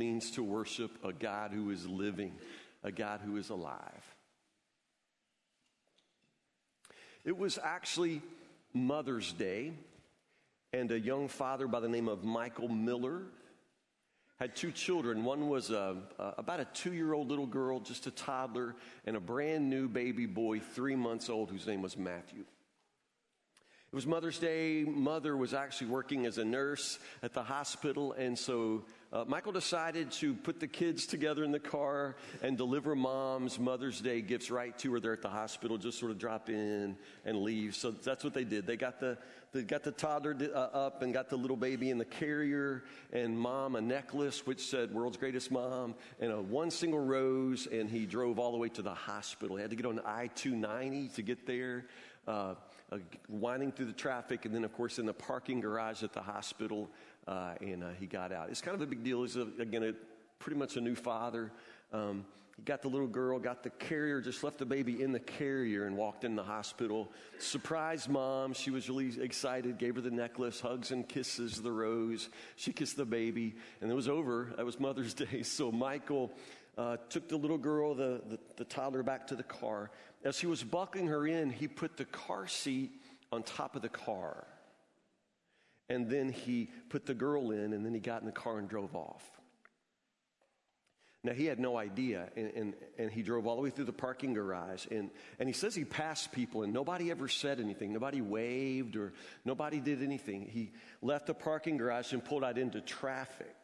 means to worship a God who is living, a God who is alive. It was actually Mother's Day, and a young father by the name of Michael Miller had two children. One was a, a, about a two year old little girl, just a toddler, and a brand new baby boy, three months old, whose name was Matthew. It was Mother's Day. Mother was actually working as a nurse at the hospital, and so uh, Michael decided to put the kids together in the car and deliver mom's Mother's Day gifts right to her there at the hospital. Just sort of drop in and leave. So that's what they did. They got the they got the toddler uh, up and got the little baby in the carrier, and mom a necklace which said "World's Greatest Mom" and a one single rose. And he drove all the way to the hospital. He had to get on I two ninety to get there uh, uh, winding through the traffic, and then, of course, in the parking garage at the hospital, uh, and uh, he got out. It's kind of a big deal. He's, a, again, a, pretty much a new father. Um, he got the little girl, got the carrier, just left the baby in the carrier and walked in the hospital. Surprised mom. She was really excited, gave her the necklace, hugs and kisses the rose. She kissed the baby, and it was over. That was Mother's Day. So Michael uh, took the little girl, the, the, the toddler, back to the car. As he was buckling her in, he put the car seat on top of the car. And then he put the girl in, and then he got in the car and drove off. Now, he had no idea, and, and, and, he drove all the way through the parking garage. And, and he says he passed people, and nobody ever said anything. Nobody waved, or nobody did anything. He left the parking garage and pulled out into traffic.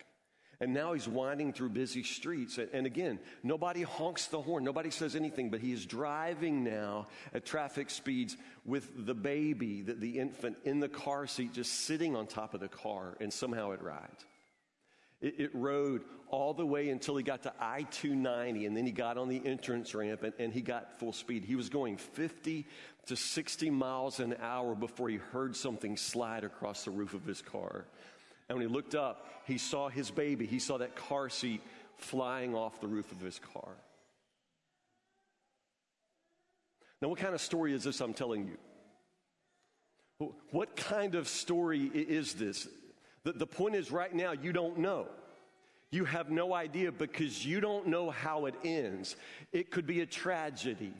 And now he's winding through busy streets. And again, nobody honks the horn. Nobody says anything, but he is driving now at traffic speeds with the baby, the, the infant in the car seat, just sitting on top of the car, and somehow it rides. It, it rode all the way until he got to I 290, and then he got on the entrance ramp and, and he got full speed. He was going 50 to 60 miles an hour before he heard something slide across the roof of his car. And when he looked up, he saw his baby. He saw that car seat flying off the roof of his car. Now, what kind of story is this I'm telling you? What kind of story is this? The, the point is, right now, you don't know. You have no idea because you don't know how it ends. It could be a tragedy.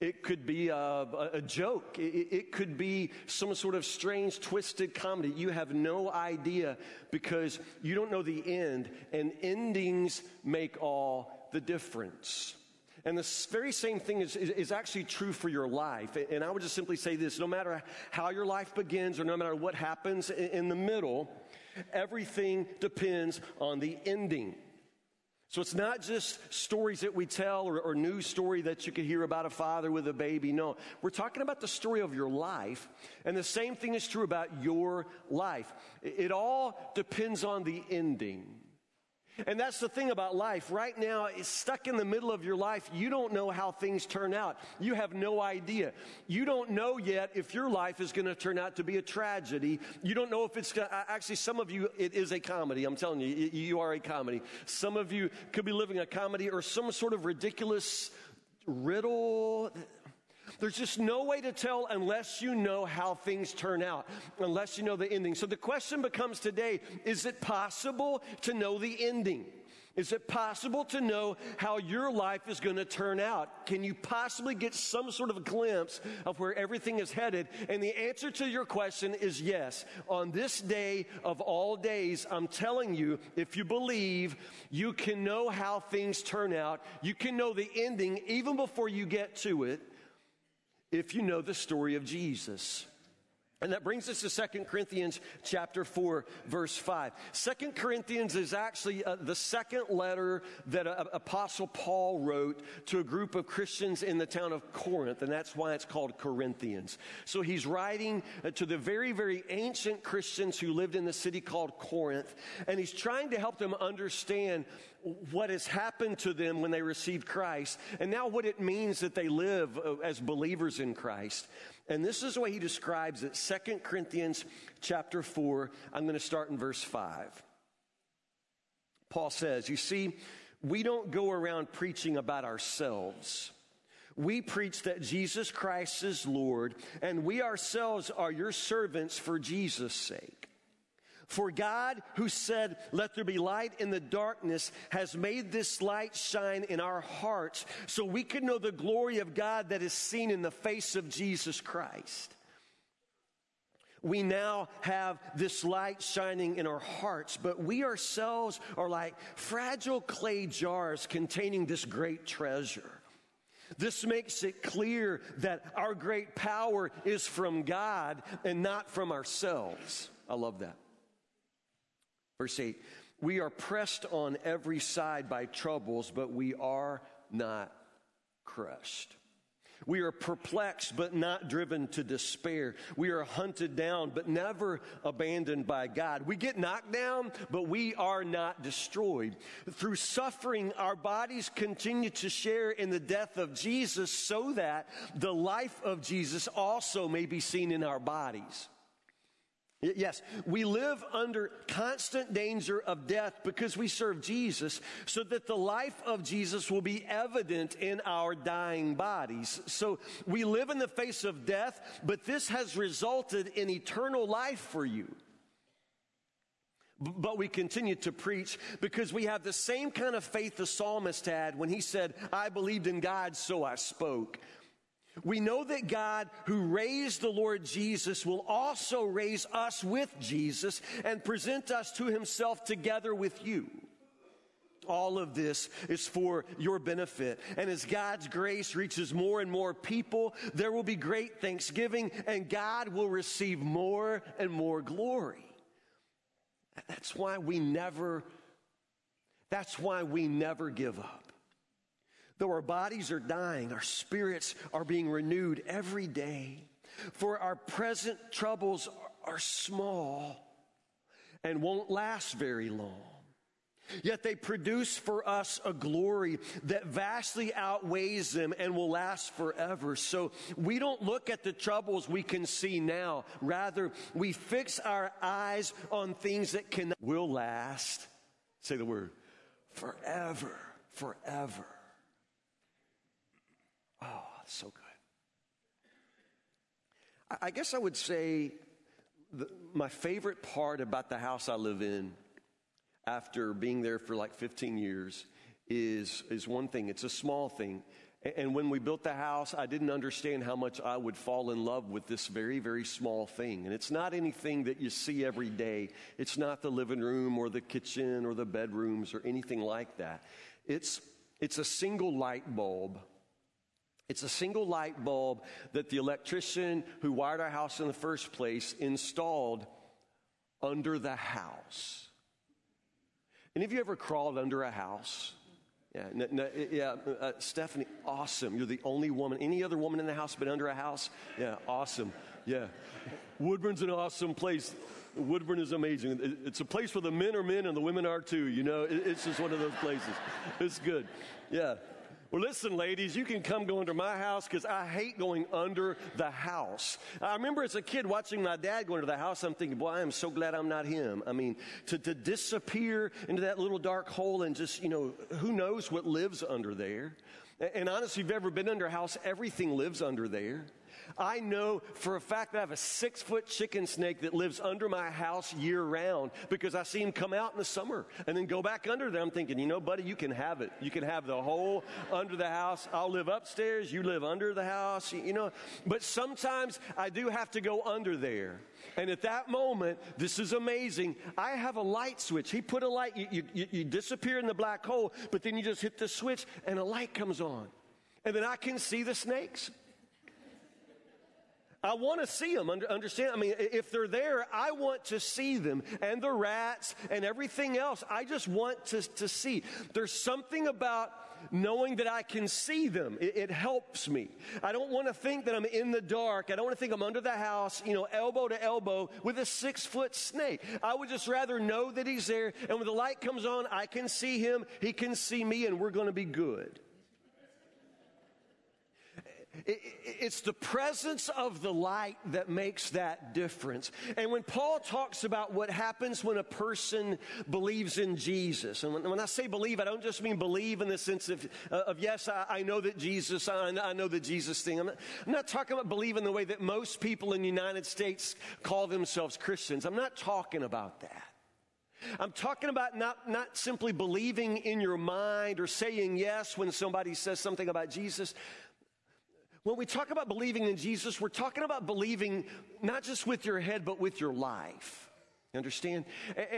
It could be a, a joke. It, it, could be some sort of strange, twisted comedy. You have no idea because you don't know the end, and endings make all the difference. And the very same thing is, is, is, actually true for your life. And I would just simply say this no matter how your life begins or no matter what happens in, in the middle, everything depends on the ending. So it's not just stories that we tell or, or news story that you could hear about a father with a baby. No, we're talking about the story of your life. And the same thing is true about your life. It, it all depends on the ending. And that's the thing about life. Right now, it's stuck in the middle of your life. You don't know how things turn out. You have no idea. You don't know yet if your life is going to turn out to be a tragedy. You don't know if it's gonna, actually some of you, it is a comedy. I'm telling you, you are a comedy. Some of you could be living a comedy or some sort of ridiculous riddle there's just no way to tell unless you know how things turn out, unless you know the ending. So the question becomes today, is it possible to know the ending? Is it possible to know how your life is going to turn out? Can you possibly get some sort of glimpse of where everything is headed? And the answer to your question is yes. On this day of all days, I'm telling you, if you believe, you can know how things turn out. You can know the ending even before you get to it if you know the story of Jesus. And that brings us to 2 Corinthians chapter 4 verse 5. 2 Corinthians is actually uh, the second letter that uh, apostle Paul wrote to a group of Christians in the town of Corinth and that's why it's called Corinthians. So he's writing uh, to the very very ancient Christians who lived in the city called Corinth and he's trying to help them understand what has happened to them when they received Christ and now what it means that they live uh, as believers in Christ. And this is the way he describes it 2 Corinthians chapter 4. I'm going to start in verse 5. Paul says, You see, we don't go around preaching about ourselves. We preach that Jesus Christ is Lord, and we ourselves are your servants for Jesus' sake. For God, who said, Let there be light in the darkness, has made this light shine in our hearts so we can know the glory of God that is seen in the face of Jesus Christ. We now have this light shining in our hearts, but we ourselves are like fragile clay jars containing this great treasure. This makes it clear that our great power is from God and not from ourselves. I love that. Verse 8 We are pressed on every side by troubles, but we are not crushed. We are perplexed, but not driven to despair. We are hunted down, but never abandoned by God. We get knocked down, but we are not destroyed. Through suffering, our bodies continue to share in the death of Jesus so that the life of Jesus also may be seen in our bodies. Yes, we live under constant danger of death because we serve Jesus, so that the life of Jesus will be evident in our dying bodies. So we live in the face of death, but this has resulted in eternal life for you. But we continue to preach because we have the same kind of faith the psalmist had when he said, I believed in God, so I spoke. We know that God, who raised the Lord Jesus, will also raise us with Jesus and present us to himself together with you. All of this is for your benefit. And as God's grace reaches more and more people, there will be great thanksgiving and God will receive more and more glory. That's why we never, that's why we never give up. Though our bodies are dying, our spirits are being renewed every day. For our present troubles are small and won't last very long. Yet they produce for us a glory that vastly outweighs them and will last forever. So we don't look at the troubles we can see now. Rather, we fix our eyes on things that can will last. Say the word forever, forever. Oh, so good. I guess I would say the, my favorite part about the house I live in after being there for like 15 years is, is one thing. It's a small thing. And when we built the house, I didn't understand how much I would fall in love with this very, very small thing. And it's not anything that you see every day. It's not the living room or the kitchen or the bedrooms or anything like that. It's, it's a single light bulb it's a single light bulb that the electrician who wired our house in the first place installed under the house. Any of you ever crawled under a house? Yeah, yeah, uh, Stephanie, awesome. You're the only woman. Any other woman in the house been under a house? Yeah, awesome. Yeah. Woodburn's an awesome place. Woodburn is amazing. It's a place where the men are men and the women are too. You know, it's just one of those places. It's good. Yeah. Well, listen, ladies, you can come go under my house because I hate going under the house. I remember as a kid watching my dad go into the house, I'm thinking, boy, I am so glad I'm not him. I mean, to, to disappear into that little dark hole and just, you know, who knows what lives under there. And honestly, if you've ever been under a house, everything lives under there. I know for a fact that I have a six foot chicken snake that lives under my house year round because I see him come out in the summer and then go back under there. I'm thinking, you know, buddy, you can have it. You can have the whole under the house. I'll live upstairs. You live under the house, you know. But sometimes I do have to go under there. And at that moment, this is amazing. I have a light switch. He put a light, you, you, you disappear in the black hole, but then you just hit the switch and a light comes on. And then I can see the snakes. I want to see them. Understand? I mean, if they're there, I want to see them and the rats and everything else. I just want to, to see. There's something about knowing that I can see them. It, it, helps me. I don't want to think that I'm in the dark. I don't want to think I'm under the house, you know, elbow to elbow with a six foot snake. I would just rather know that he's there. And when the light comes on, I can see him. He can see me and we're going to be good. It's the presence of the light that makes that difference. And when Paul talks about what happens when a person believes in Jesus, and when, I say believe, I don't just mean believe in the sense of, uh, of yes, I, know that Jesus, I, I know the Jesus thing. I'm not, I'm not talking about believe in the way that most people in the United States call themselves Christians. I'm not talking about that. I'm talking about not, not simply believing in your mind or saying yes when somebody says something about Jesus. When we talk about believing in Jesus, we're talking about believing not just with your head, but with your life. You understand?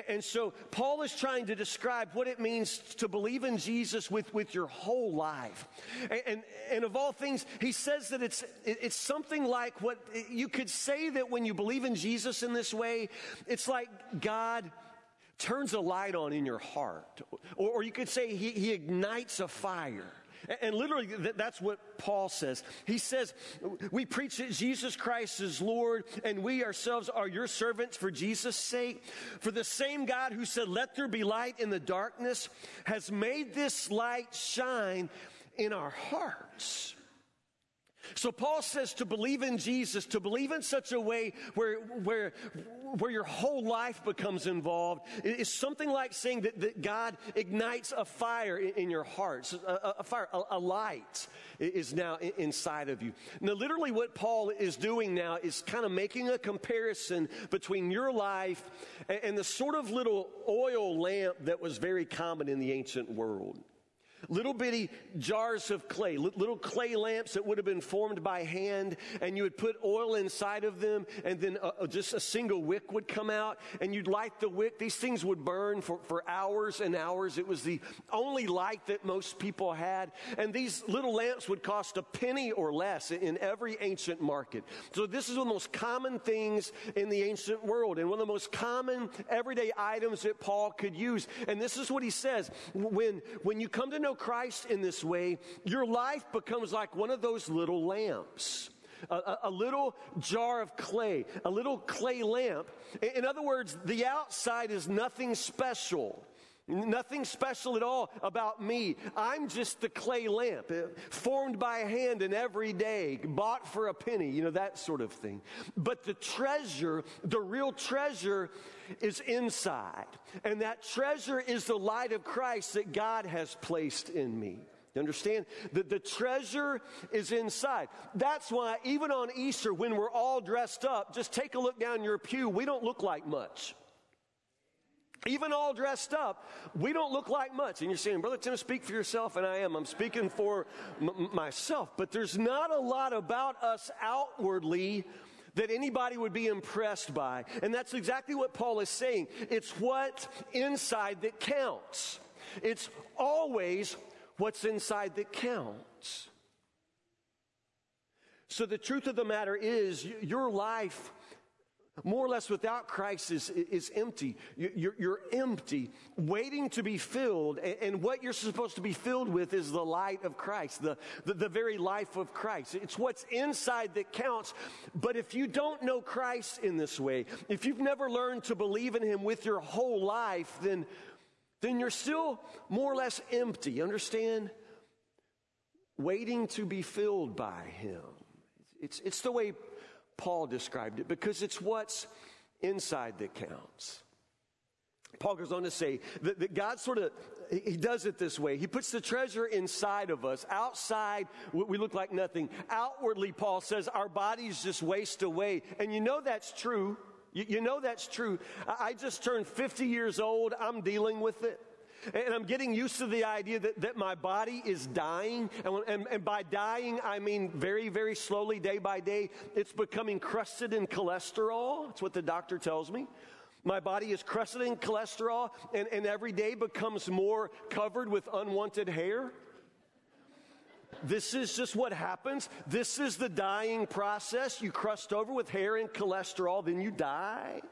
And so Paul is trying to describe what it means to believe in Jesus with, with your whole life. And, and, and, of all things, he says that it's, it's something like what you could say that when you believe in Jesus in this way, it's like God turns a light on in your heart. Or, or you could say he, he ignites a fire. And literally, that's what Paul says. He says, We preach that Jesus Christ is Lord, and we ourselves are your servants for Jesus' sake. For the same God who said, Let there be light in the darkness, has made this light shine in our hearts. So Paul says to believe in Jesus, to believe in such a way where, where, where your whole life becomes involved is something like saying that, that God ignites a fire in, in your hearts. A, a fire, a, a, light is now inside of you. Now, literally, what Paul is doing now is kind of making a comparison between your life and, and the sort of little oil lamp that was very common in the ancient world little bitty jars of clay, little clay lamps that would have been formed by hand, and you would put oil inside of them, and then a, uh, uh, just a single wick would come out, and you'd light the wick. These things would burn for, for hours and hours. It was the only light that most people had, and these little lamps would cost a penny or less in every ancient market. So this is one of the most common things in the ancient world, and one of the most common everyday items that Paul could use. And this is what he says when when you come to know know Christ in this way, your life becomes like one of those little lamps. A, a, little jar of clay, a little clay lamp. In other words, the outside is nothing special. Nothing special at all about me. I'm just the clay lamp, eh, formed by hand and every day, bought for a penny, you know, that sort of thing. But the treasure, the real treasure, is inside. And that treasure is the light of Christ that God has placed in me. You understand? that the treasure is inside. That's why, even on Easter, when we're all dressed up, just take a look down your pew, we don't look like much. Even all dressed up, we don't look like much. And you're saying, Brother Tim, speak for yourself, and I am. I'm speaking for m- myself. But there's not a lot about us outwardly that anybody would be impressed by. And that's exactly what Paul is saying. It's what inside that counts. It's always what's inside that counts. So the truth of the matter is, your life more or less without Christ is, is empty. You're, you're empty, waiting to be filled. And, what you're supposed to be filled with is the light of Christ, the, the, the very life of Christ. It's what's inside that counts. But if you don't know Christ in this way, if you've never learned to believe in Him with your whole life, then, then you're still more or less empty. Understand? Waiting to be filled by Him. It's, it's the way Paul described it because it's what's inside that counts. Paul goes on to say that, that, God sort of, he does it this way. He puts the treasure inside of us. Outside, we look like nothing. Outwardly, Paul says, our bodies just waste away. And you know that's true. You, you know that's true. I just turned 50 years old. I'm dealing with it. And I'm getting used to the idea that, that my body is dying. And, and, and by dying, I mean very, very slowly, day by day, it's becoming crusted in cholesterol. That's what the doctor tells me. My body is crusted in cholesterol, and, and every day becomes more covered with unwanted hair. This is just what happens. This is the dying process. You crust over with hair and cholesterol, then you die.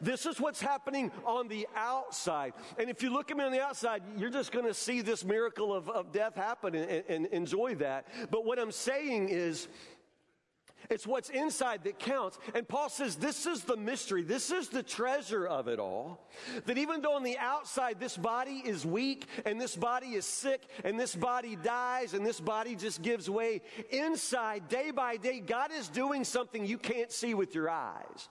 This is what's happening on the outside. And if you look at me on the outside, you're just going to see this miracle of, of death happen and, and, and enjoy that. But what I'm saying is, It's what's inside that counts. And Paul says this is the mystery. This is the treasure of it all. That even though on the outside this body is weak and this body is sick and this body dies and this body just gives way, inside, day by day, God is doing something you can't see with your eyes.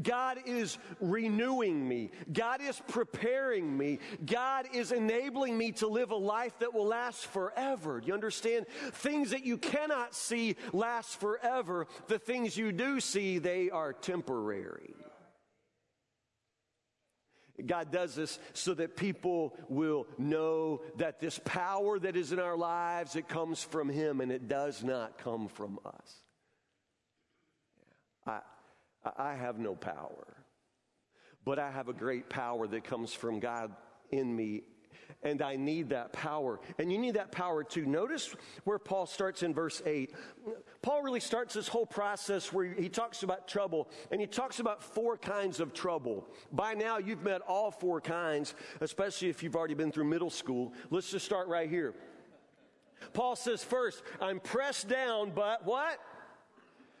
God is renewing me. God is preparing me. God is enabling me to live a life that will last forever. Do you understand? Things that you cannot see last forever. The things you do see, they are temporary. God does this so that people will know that this power that is in our lives, it comes from Him and it does not come from us. I, have no power, but I have a great power that comes from God in me. And I need that power. And you need that power too. Notice where Paul starts in verse 8. Paul really starts this whole process where he talks about trouble, and he talks about four kinds of trouble. By now, you've met all four kinds, especially if you've already been through middle school. Let's just start right here. Paul says, First, I'm pressed down, but what?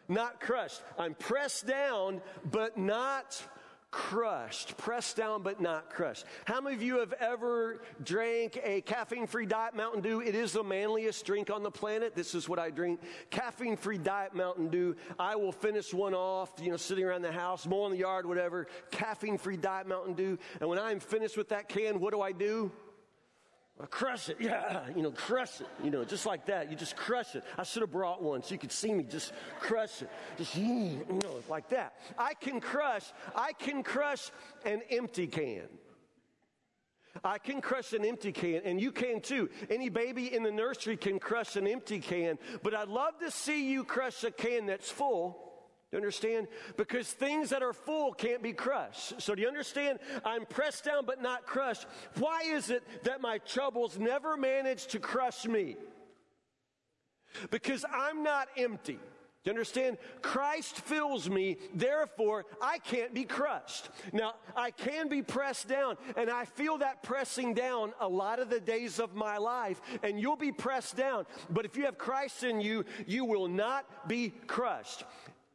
Not crushed. I'm pressed down, but not crushed. Pressed down, but not crushed. How many of you have ever drank a caffeine free diet Mountain Dew? It is the manliest drink on the planet. This is what I drink. Caffeine free diet Mountain Dew. I will finish one off, you know, sitting around the house, mowing the yard, whatever. Caffeine free diet Mountain Dew. And when I'm finished with that can, what do I do? Crush it. Yeah, you know, crush it. You know, just like that. You just crush it. I should have brought one so you could see me just crush it. Just, you know, like that. I can crush, I can crush an empty can. I can crush an empty can, and you can too. Any baby in the nursery can crush an empty can, but I'd love to see you crush a can that's full you understand? Because things that are full can't be crushed. So, do you understand? I'm pressed down but not crushed. Why is it that my troubles never manage to crush me? Because I'm not empty. Do you understand? Christ fills me, therefore I can't be crushed. Now, I can be pressed down, and I feel that pressing down a lot of the days of my life, and you'll be pressed down. But if you have Christ in you, you will not be crushed.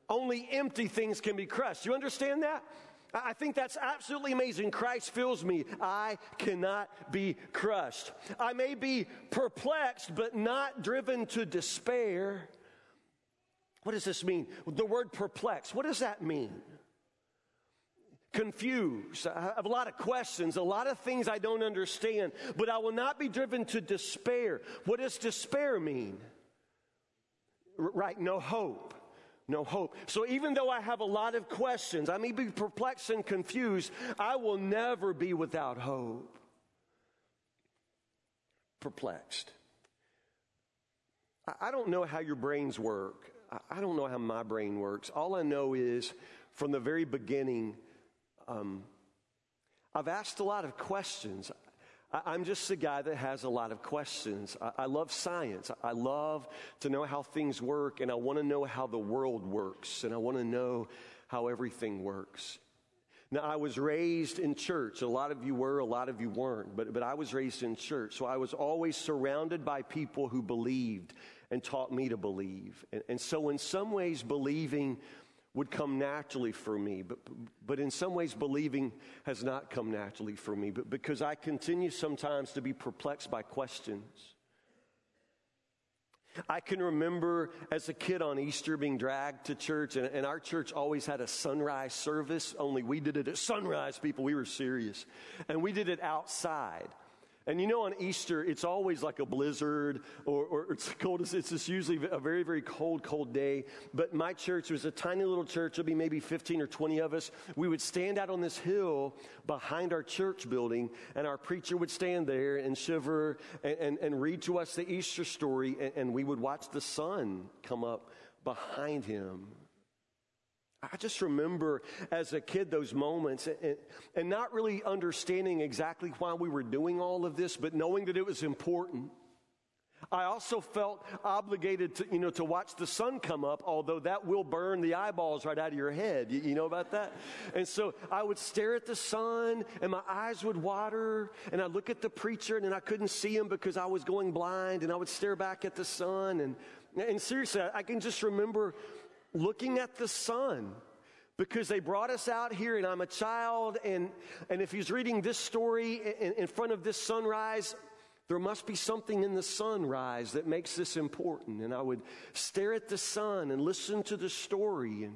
Only empty things can be crushed. You understand that? I think that's absolutely amazing. Christ fills me. I cannot be crushed. I may be perplexed, but not driven to despair. What does this mean? The word perplexed, what does that mean? Confused. I have a lot of questions, a lot of things I don't understand, but I will not be driven to despair. What does despair mean? Right, no hope no hope. So even though I have a lot of questions, I may be perplexed and confused, I will never be without hope. Perplexed. I don't know how your brains work. I don't know how my brain works. All I know is from the very beginning, um, I've asked a lot of questions. I'm just a guy that has a lot of questions. I, love science. I love to know how things work, and I want to know how the world works, and I want to know how everything works. Now, I was raised in church. A lot of you were, a lot of you weren't, but, but I was raised in church. So I was always surrounded by people who believed and taught me to believe. And, and so, in some ways, believing would come naturally for me, but, but in some ways, believing has not come naturally for me, but because I continue sometimes to be perplexed by questions. I can remember as a kid on Easter being dragged to church, and, and, our church always had a sunrise service, only we did it at sunrise, people. We were serious. And we did it outside. And you know, on Easter, it's always like a blizzard or, or it's cold. It's just usually a very, very cold, cold day. But my church was a tiny little church. There'll be maybe 15 or 20 of us. We would stand out on this hill behind our church building, and our preacher would stand there and shiver and, and, and read to us the Easter story, and, and we would watch the sun come up behind him. I just remember as a kid those moments and, and, not really understanding exactly why we were doing all of this, but knowing that it was important. I also felt obligated to, you know, to watch the sun come up, although that will burn the eyeballs right out of your head. You, you know about that? And so I would stare at the sun and my eyes would water and I'd look at the preacher and then I couldn't see him because I was going blind and I would stare back at the sun and, and seriously, I can just remember looking at the sun because they brought us out here and I'm a child. And, and if he's reading this story in, in front of this sunrise, there must be something in the sunrise that makes this important. And I would stare at the sun and listen to the story. And,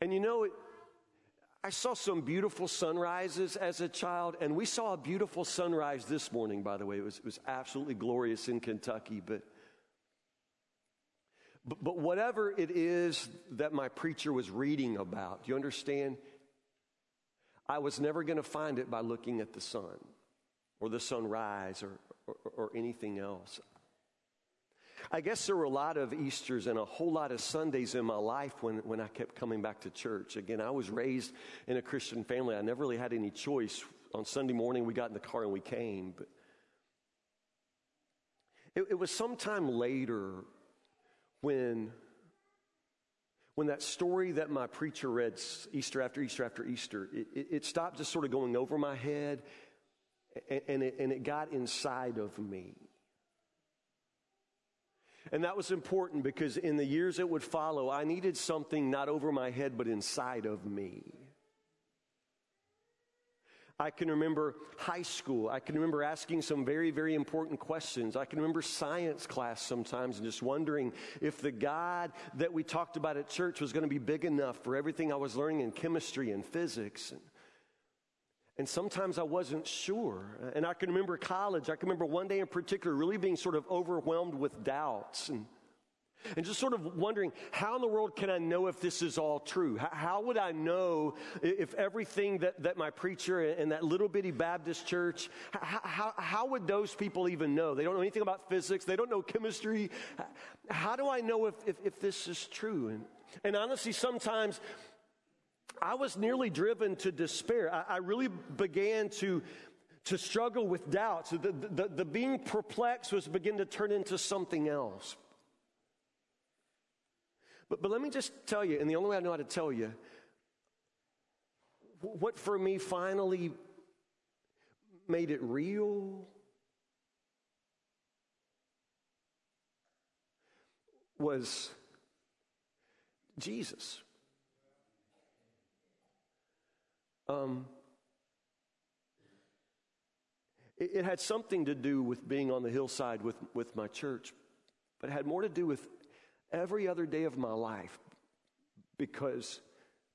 and you know, it, I saw some beautiful sunrises as a child, and we saw a beautiful sunrise this morning, by the way. It was, it was absolutely glorious in Kentucky. But but, but whatever it is that my preacher was reading about, do you understand? I was never going to find it by looking at the sun or the sunrise or, or, or anything else. I guess there were a lot of Easters and a whole lot of Sundays in my life when, when I kept coming back to church. Again, I was raised in a Christian family. I never really had any choice. On Sunday morning, we got in the car and we came. But it, it was sometime later when when that story that my preacher read Easter after Easter after Easter, it, it, stopped just sort of going over my head and, and, it, and it got inside of me. And that was important because in the years that would follow, I needed something not over my head, but inside of me. I can remember high school. I can remember asking some very, very important questions. I can remember science class sometimes and just wondering if the God that we talked about at church was going to be big enough for everything I was learning in chemistry and physics. And, sometimes I wasn't sure. And I can remember college. I can remember one day in particular really being sort of overwhelmed with doubts and and just sort of wondering, how in the world can I know if this is all true? How, would I know if everything that, that my preacher and that little bitty Baptist church, how, how, how would those people even know? They don't know anything about physics, they don't know chemistry. How do I know if, if, if this is true? And, and honestly, sometimes I was nearly driven to despair. I, I really began to to struggle with doubts. The, the, the, being perplexed was begin to turn into something else. But, but let me just tell you, and the only way I know how to tell you, what for me finally made it real was Jesus. Um, it, it, had something to do with being on the hillside with, with my church, but it had more to do with every other day of my life because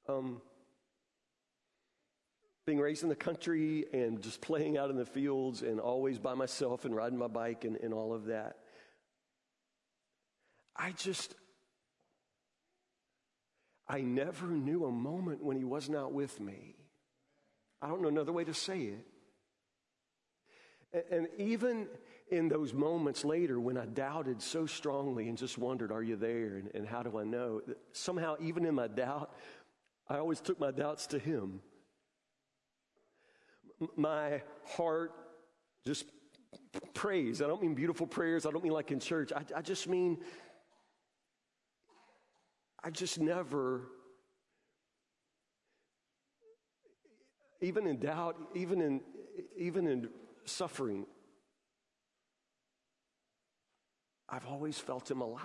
um, being raised in the country and just playing out in the fields and always by myself and riding my bike and, and all of that, I just, I never knew a moment when he was not with me. I don't know another way to say it. And even in those moments later when I doubted so strongly and just wondered, Are you there? And, and how do I know? Somehow, even in my doubt, I always took my doubts to Him. My heart just prays. I don't mean beautiful prayers, I don't mean like in church. I, I just mean, I just never even in doubt, even in even in suffering, I've always felt him alive.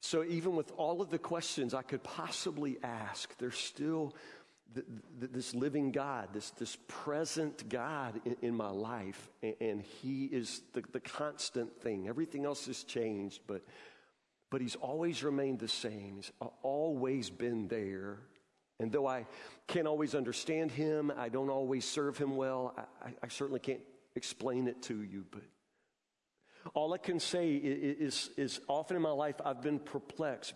So, even with all of the questions I could possibly ask, there's still th- th- this living God, this, this present God in, in my life. And, and He is the, the constant thing. Everything else has changed, but, but He's always remained the same. He's always been there. And though I can't always understand Him, I don't always serve Him well, I, I certainly can't explain it to you, but all I can say is, is often in my life I've been perplexed,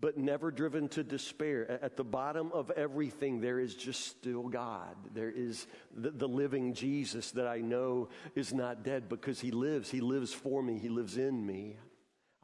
but never driven to despair. At the bottom of everything, there is just still God. There is the, the, living Jesus that I know is not dead because He lives. He lives for me, He lives in me.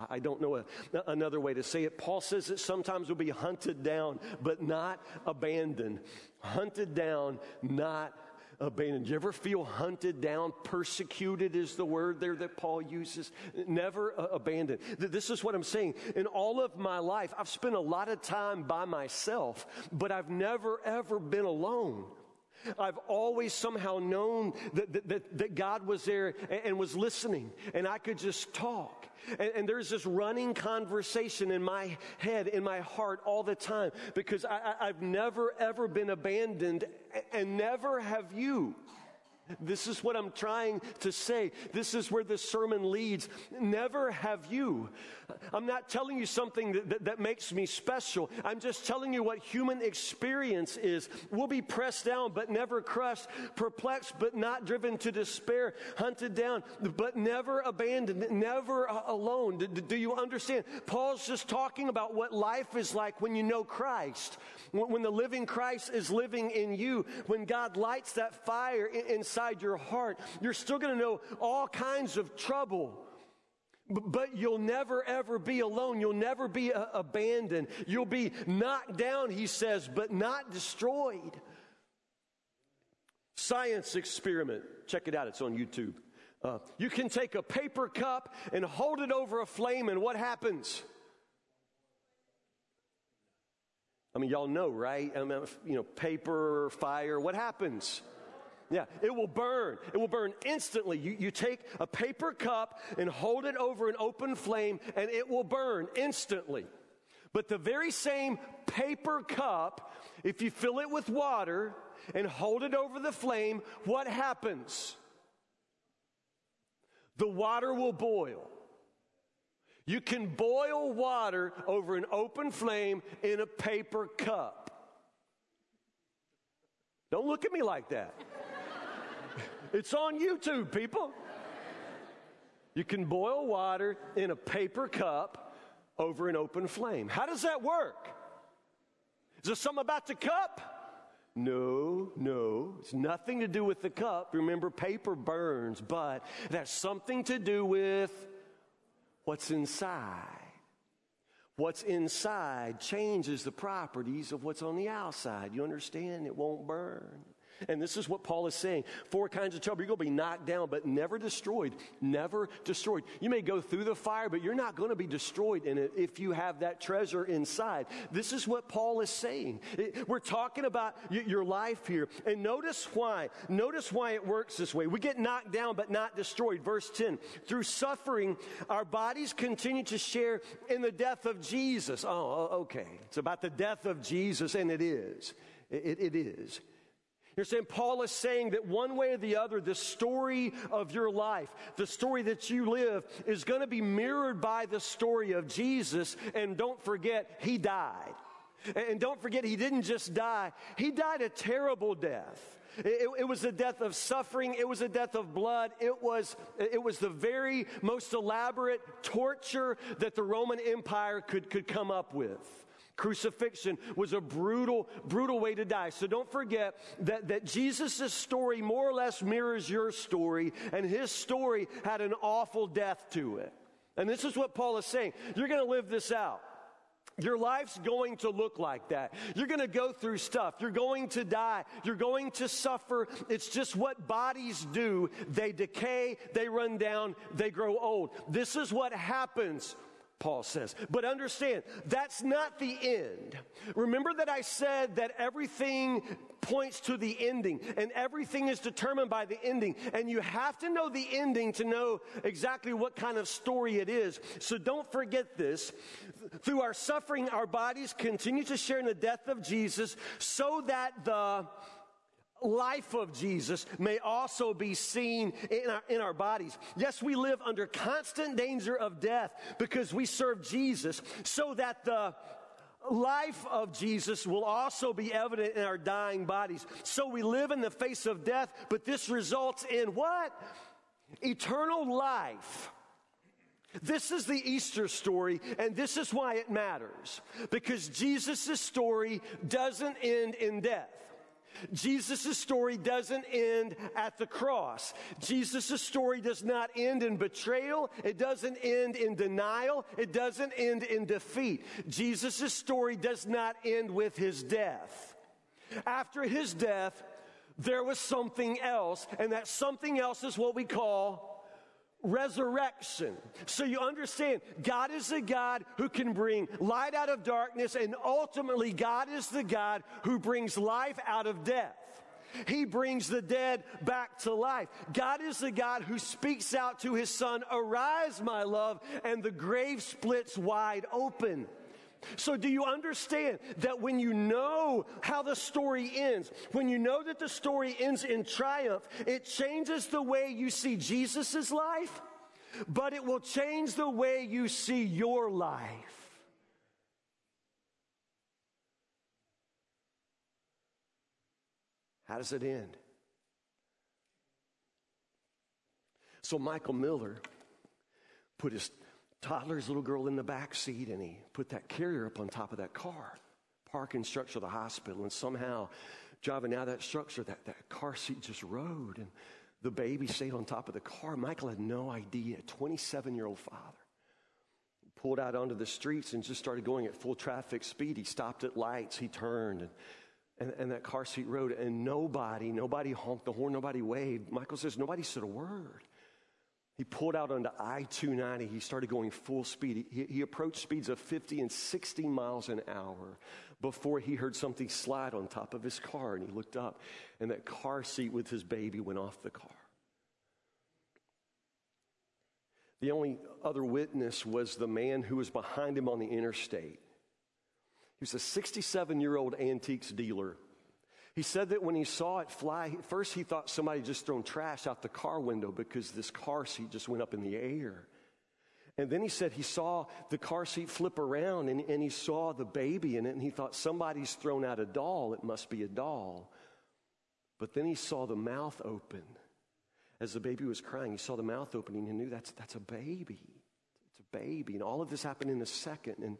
I don't know a, another way to say it. Paul says that sometimes we'll be hunted down, but not abandoned. Hunted down, not abandoned. Do you ever feel hunted down? Persecuted is the word there that Paul uses. Never uh, abandoned. This is what I'm saying. In all of my life, I've spent a lot of time by myself, but I've never ever been alone. I've always somehow known that, that, that, God was there and, was listening, and I could just talk. And, and, there's this running conversation in my head, in my heart all the time, because I, I've never, ever been abandoned, and never have you. This is what I'm trying to say. This is where this sermon leads. Never have you. I'm not telling you something that, that, that, makes me special. I'm just telling you what human experience is. We'll be pressed down, but never crushed, perplexed, but not driven to despair, hunted down, but never abandoned, never uh, alone. Do, do you understand? Paul's just talking about what life is like when you know Christ. When the living Christ is living in you, when God lights that fire inside your heart, you're still going to know all kinds of trouble. But you'll never ever be alone. You'll never be uh, abandoned. You'll be knocked down, he says, but not destroyed. Science experiment. Check it out, it's on YouTube. Uh, you can take a paper cup and hold it over a flame, and what happens? I mean, y'all know, right? I mean, you know, paper, fire, what happens? Yeah, it will burn. It will burn instantly. You, you take a paper cup and hold it over an open flame, and it will burn instantly. But the very same paper cup, if you fill it with water and hold it over the flame, what happens? The water will boil. You can boil water over an open flame in a paper cup. Don't look at me like that. It's on YouTube, people. You can boil water in a paper cup over an open flame. How does that work? Is there something about the cup? No, no. It's nothing to do with the cup. Remember, paper burns, but it has something to do with what's inside. What's inside changes the properties of what's on the outside. You understand? It won't burn. And this is what Paul is saying. Four kinds of trouble. You're going to be knocked down, but never destroyed. Never destroyed. You may go through the fire, but you're not going to be destroyed in it if you have that treasure inside. This is what Paul is saying. We're talking about your life here. And notice why. Notice why it works this way. We get knocked down, but not destroyed. Verse 10. Through suffering, our bodies continue to share in the death of Jesus. Oh, okay. It's about the death of Jesus, and it is. it, it is. You're saying Paul is saying that one way or the other, the story of your life, the story that you live, is going to be mirrored by the story of Jesus. And don't forget, he died. And don't forget, he didn't just die, he died a terrible death. It, it, was a death of suffering. It was a death of blood. It was, it was the very most elaborate torture that the Roman Empire could, could come up with. Crucifixion was a brutal, brutal way to die. So don't forget that, that Jesus' story more or less mirrors your story, and his story had an awful death to it. And this is what Paul is saying. You're going to live this out. Your life's going to look like that. You're going to go through stuff. You're going to die. You're going to suffer. It's just what bodies do. They decay, they run down, they grow old. This is what happens Paul says. But understand, that's not the end. Remember that I said that everything points to the ending and everything is determined by the ending. And you have to know the ending to know exactly what kind of story it is. So don't forget this. Through our suffering, our bodies continue to share in the death of Jesus so that the life of Jesus may also be seen in our, in our bodies. Yes, we live under constant danger of death because we serve Jesus so that the life of Jesus will also be evident in our dying bodies. So we live in the face of death, but this results in what? Eternal life. This is the Easter story, and this is why it matters. Because Jesus' story doesn't end in death. Jesus' story doesn't end at the cross. Jesus' story does not end in betrayal. It doesn't end in denial. It doesn't end in defeat. Jesus' story does not end with his death. After his death, there was something else, and that something else is what we call resurrection. So you understand, God is the God who can bring light out of darkness, and ultimately, God is the God who brings life out of death. He brings the dead back to life. God is the God who speaks out to his son, Arise, my love, and the grave splits wide open. So, do you understand that when you know how the story ends, when you know that the story ends in triumph, it changes the way you see Jesus' life, but it will change the way you see your life. How does it end? So, Michael Miller put his toddler's little girl in the back seat and he put that carrier up on top of that car, parking structure of the hospital. And somehow, driving out that structure, that, that car seat just rode and the baby stayed on top of the car. Michael had no idea, 27 year old father. Pulled out onto the streets and just started going at full traffic speed. He stopped at lights, he turned, and, and, and that car seat rode, and nobody, nobody honked the horn, nobody waved. Michael says, nobody said a word. He pulled out onto I 290. He started going full speed. He, he, approached speeds of 50 and 60 miles an hour before he heard something slide on top of his car. And he looked up, and that car seat with his baby went off the car. The only other witness was the man who was behind him on the interstate. He was a 67 year old antiques dealer he said that when he saw it fly, first he thought somebody just thrown trash out the car window because this car seat just went up in the air. And then he said he saw the car seat flip around and, and he saw the baby in it and he thought somebody's thrown out a doll. It must be a doll. But then he saw the mouth open. As the baby was crying, he saw the mouth opening and knew that's, that's a baby. It's a baby. And all of this happened in a second. And,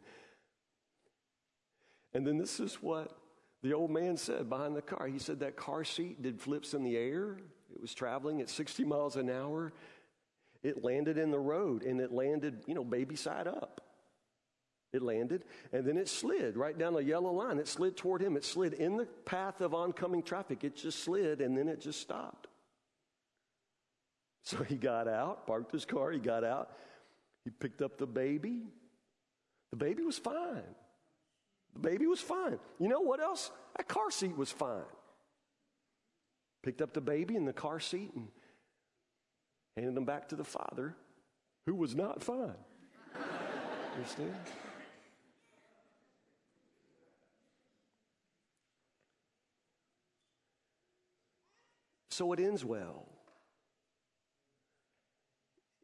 and then this is what the old man said behind the car, he said that car seat did flips in the air. It was traveling at 60 miles an hour. It landed in the road and it landed, you know, baby side up. It landed and then it slid right down a yellow line. It slid toward him. It slid in the path of oncoming traffic. It just slid and then it just stopped. So he got out, parked his car, he got out, he picked up the baby. The baby was fine. The baby was fine. You know what else? That car seat was fine. Picked up the baby in the car seat and handed him back to the father, who was not fine. Understand? So it ends well.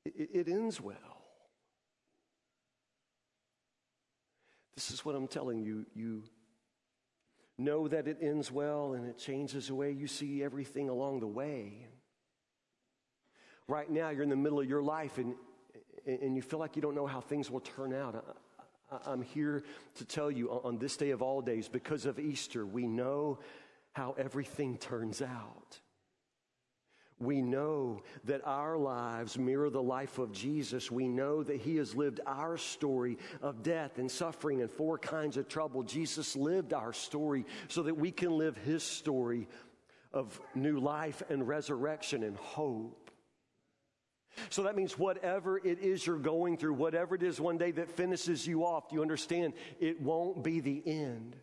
It, it ends well. This is what I'm telling you. You know that it ends well and it changes the way you see everything along the way. Right now, you're in the middle of your life and, and you feel like you don't know how things will turn out. I, am here to tell you on this day of all days, because of Easter, we know how everything turns out we know that our lives mirror the life of Jesus. We know that He has lived our story of death and suffering and four kinds of trouble. Jesus lived our story so that we can live His story of new life and resurrection and hope. So that means whatever it is you're going through, whatever it is one day that finishes you off, you understand it won't be the end.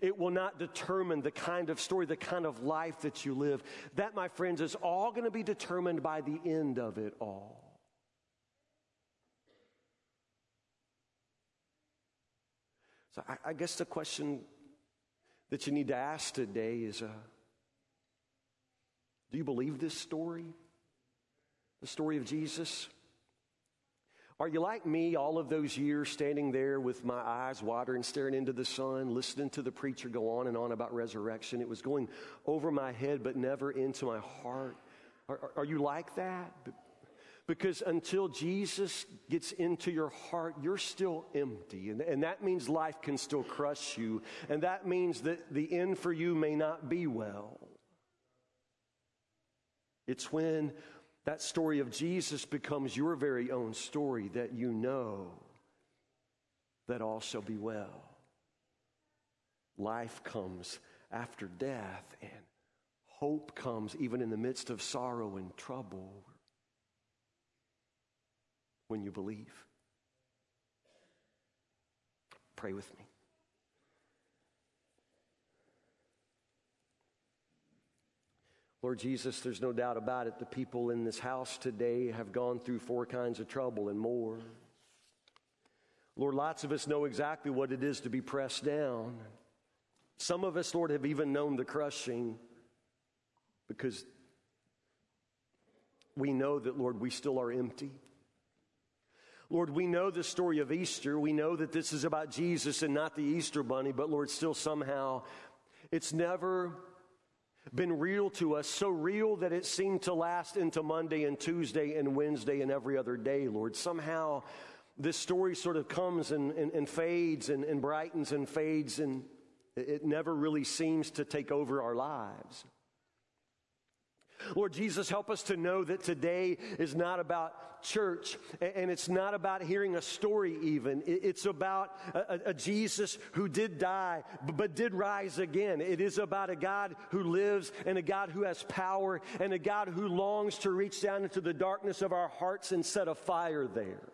It will not determine the kind of story, the kind of life that you live. That, my friends, is all going to be determined by the end of it all. So I, I guess the question that you need to ask today is uh, Do you believe this story? The story of Jesus? Are you like me all of those years standing there with my eyes watering, staring into the sun, listening to the preacher go on and on about resurrection? It was going over my head, but never into my heart. Are, are you like that? Because until Jesus gets into your heart, you're still empty. And, and that means life can still crush you. And that means that the end for you may not be well. It's when that story of Jesus becomes your very own story that you know that all shall be well. Life comes after death, and hope comes even in the midst of sorrow and trouble when you believe. Pray with me. Lord Jesus, there's no doubt about it. The people in this house today have gone through four kinds of trouble and more. Lord, lots of us know exactly what it is to be pressed down. Some of us, Lord, have even known the crushing because we know that, Lord, we still are empty. Lord, we know the story of Easter. We know that this is about Jesus and not the Easter bunny, but Lord, still somehow it's never been real to us, so real that it seemed to last into Monday and Tuesday and Wednesday and every other day, Lord. Somehow this story sort of comes and, and, and fades and, and brightens and fades, and it never really seems to take over our lives. Lord Jesus, help us to know that today is not about church and it's not about hearing a story, even. It's about a, a, Jesus who did die but did rise again. It is about a God who lives and a God who has power and a God who longs to reach down into the darkness of our hearts and set a fire there.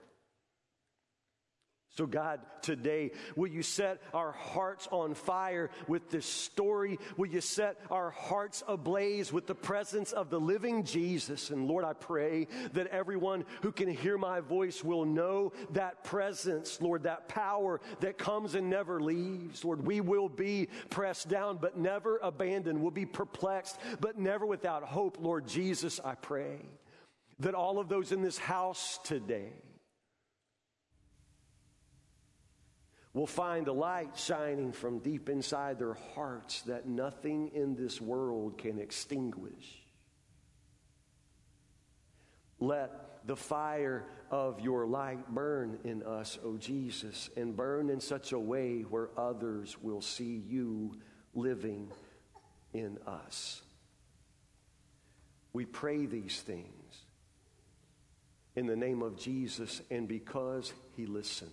So, God, today, will you set our hearts on fire with this story? Will you set our hearts ablaze with the presence of the living Jesus? And Lord, I pray that everyone who can hear my voice will know that presence, Lord, that power that comes and never leaves. Lord, we will be pressed down, but never abandoned. We'll be perplexed, but never without hope. Lord Jesus, I pray that all of those in this house today, will find a light shining from deep inside their hearts that nothing in this world can extinguish. Let the fire of your light burn in us, O Jesus, and burn in such a way where others will see you living in us. We pray these things in the name of Jesus and because he listened.